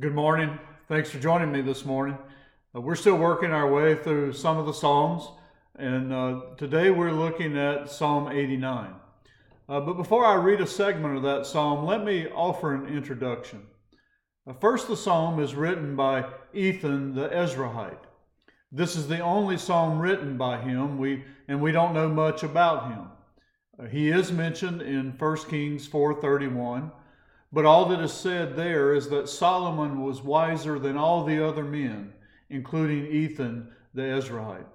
Good morning. Thanks for joining me this morning. Uh, we're still working our way through some of the Psalms, and uh, today we're looking at Psalm 89. Uh, but before I read a segment of that psalm, let me offer an introduction. Uh, first, the psalm is written by Ethan the Ezrahite. This is the only psalm written by him, we, and we don't know much about him. Uh, he is mentioned in 1 Kings 4:31, but all that is said there is that Solomon was wiser than all the other men, including Ethan the Ezrahite.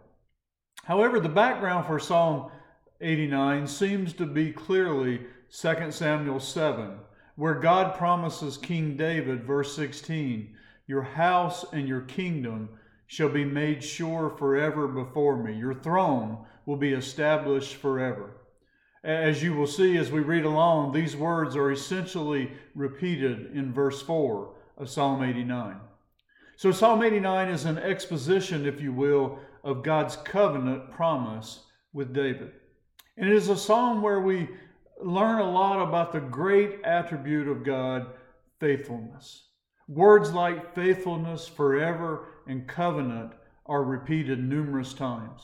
However, the background for Psalm 89 seems to be clearly 2 Samuel 7, where God promises King David, verse 16, Your house and your kingdom shall be made sure forever before me. Your throne will be established forever. As you will see as we read along, these words are essentially repeated in verse 4 of Psalm 89. So, Psalm 89 is an exposition, if you will, of God's covenant promise with David. And it is a psalm where we learn a lot about the great attribute of God, faithfulness. Words like faithfulness, forever, and covenant are repeated numerous times.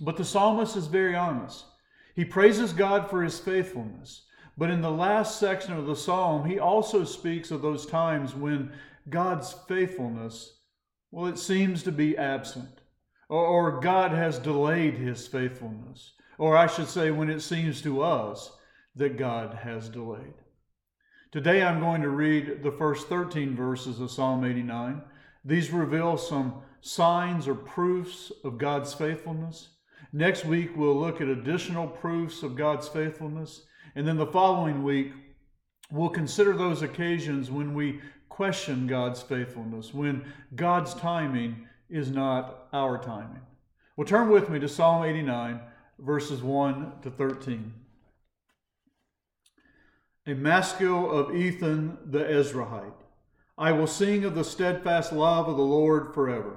But the psalmist is very honest. He praises God for his faithfulness. But in the last section of the psalm, he also speaks of those times when God's faithfulness, well, it seems to be absent, or, or, God has delayed his faithfulness, or I should say, when it seems to us that God has delayed. Today I'm going to read the first 13 verses of Psalm 89. These reveal some signs or proofs of God's faithfulness. Next week, we'll look at additional proofs of God's faithfulness. And then the following week, we'll consider those occasions when we question God's faithfulness, when God's timing is not our timing. Well, turn with me to Psalm 89, verses 1 to 13. A maskil of Ethan the Ezrahite. I will sing of the steadfast love of the Lord forever.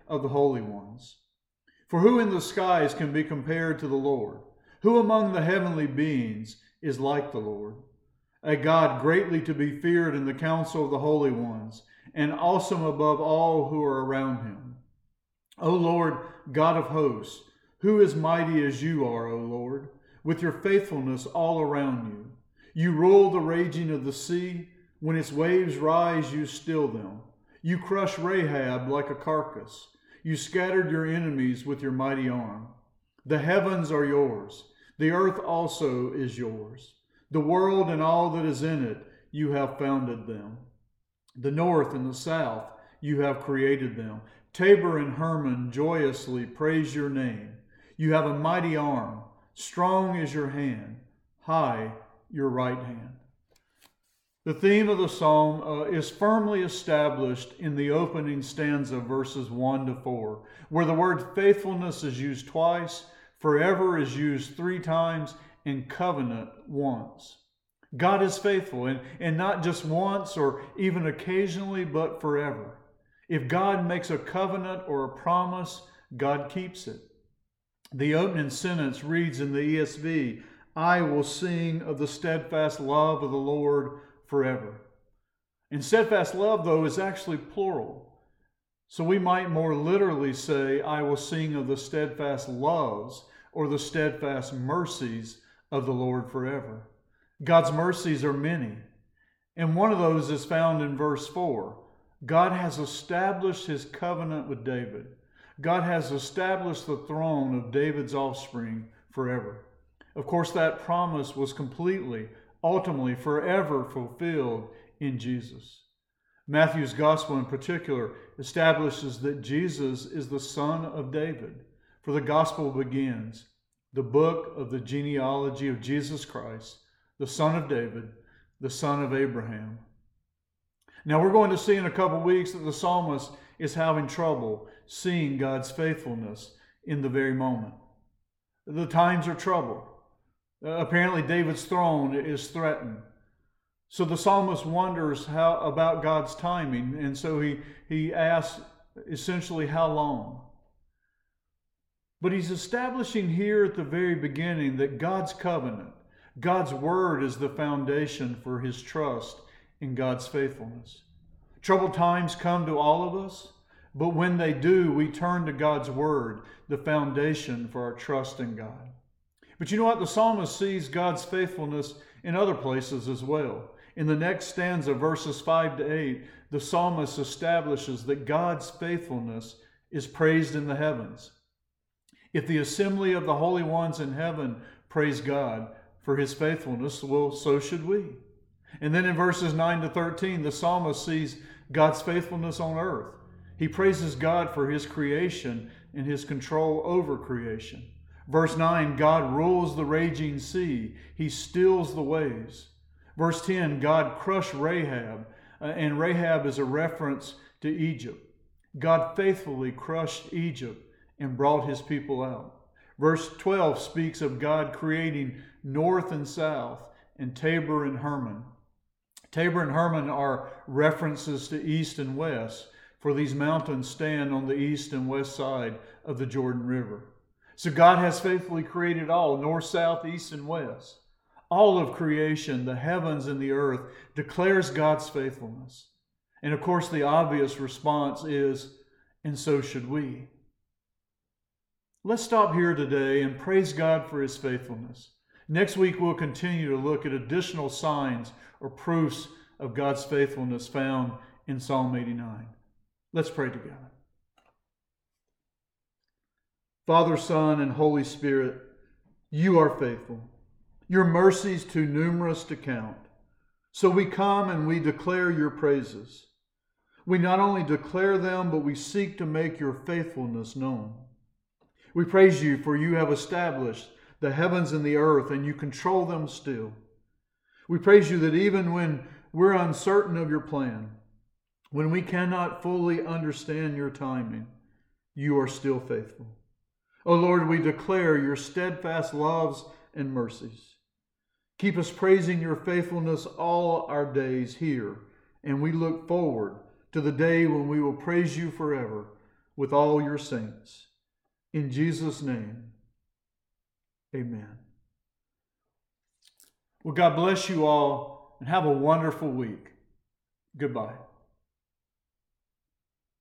of the holy ones. For who in the skies can be compared to the Lord? Who among the heavenly beings is like the Lord? A God greatly to be feared in the council of the holy ones, and awesome above all who are around him. O Lord, God of hosts, who is mighty as you are, O Lord, with your faithfulness all around you? You rule the raging of the sea. When its waves rise, you still them. You crush Rahab like a carcass. You scattered your enemies with your mighty arm. The heavens are yours, the earth also is yours. The world and all that is in it, you have founded them. The north and the south, you have created them. Tabor and Hermon joyously praise your name. You have a mighty arm, strong is your hand, high your right hand. The theme of the psalm uh, is firmly established in the opening stanza, verses 1 to 4, where the word faithfulness is used twice, forever is used three times, and covenant once. God is faithful, and, and not just once or even occasionally, but forever. If God makes a covenant or a promise, God keeps it. The opening sentence reads in the ESV I will sing of the steadfast love of the Lord forever. And steadfast love, though, is actually plural. So we might more literally say, I will sing of the steadfast loves or the steadfast mercies of the Lord forever. God's mercies are many. And one of those is found in verse 4. God has established his covenant with David. God has established the throne of David's offspring forever. Of course, that promise was completely ultimately forever fulfilled in Jesus. Matthew's gospel in particular establishes that Jesus is the son of David. For the gospel begins the book of the genealogy of Jesus Christ, the son of David, the son of Abraham. Now, we're going to see in a couple weeks that the psalmist is having trouble seeing God's faithfulness in the very moment. The times are troubled. Uh, apparently, David's throne is threatened. So the psalmist wonders how about God's timing, and so he, he asks essentially, how long? But he's establishing here at the very beginning that God's covenant, God's word is the foundation for his trust in God's faithfulness. Troubled times come to all of us, but when they do, we turn to God's word, the foundation for our trust in God. But you know what? The psalmist sees God's faithfulness in other places as well. In the next stanza, verses 5 to 8, the psalmist establishes that God's faithfulness is praised in the heavens. If the assembly of the holy ones in heaven praise God for his faithfulness, well, so should we. And then in verses 9 to 13, the psalmist sees God's faithfulness on earth. He praises God for his creation and his control over creation. Verse 9 God rules the raging sea, he stills the waves. Verse 10 God crushed Rahab, uh, and Rahab is a reference to Egypt. God faithfully crushed Egypt and brought his people out. Verse 12 speaks of God creating north and south, and Tabor and Hermon. Tabor and Hermon are references to east and west, for these mountains stand on the east and west side of the Jordan River. So God has faithfully created all, north, south, east, and west. All of creation, the heavens and the earth, declares God's faithfulness. And of course, the obvious response is, and so should we. Let's stop here today and praise God for his faithfulness. Next week, we'll continue to look at additional signs or proofs of God's faithfulness found in Psalm 89. Let's pray together. Father, Son, and Holy Spirit, you are faithful. Your mercies too numerous to count. So we come and we declare your praises. We not only declare them, but we seek to make your faithfulness known. We praise you for you have established the heavens and the earth, and you control them still. We praise you that even when we're uncertain of your plan, when we cannot fully understand your timing, you are still faithful. O Lord, we declare your steadfast loves and mercies. Keep us praising your faithfulness all our days here, and we look forward to the day when we will praise you forever with all your saints. In Jesus' name, amen. Well, God bless you all and have a wonderful week. Goodbye.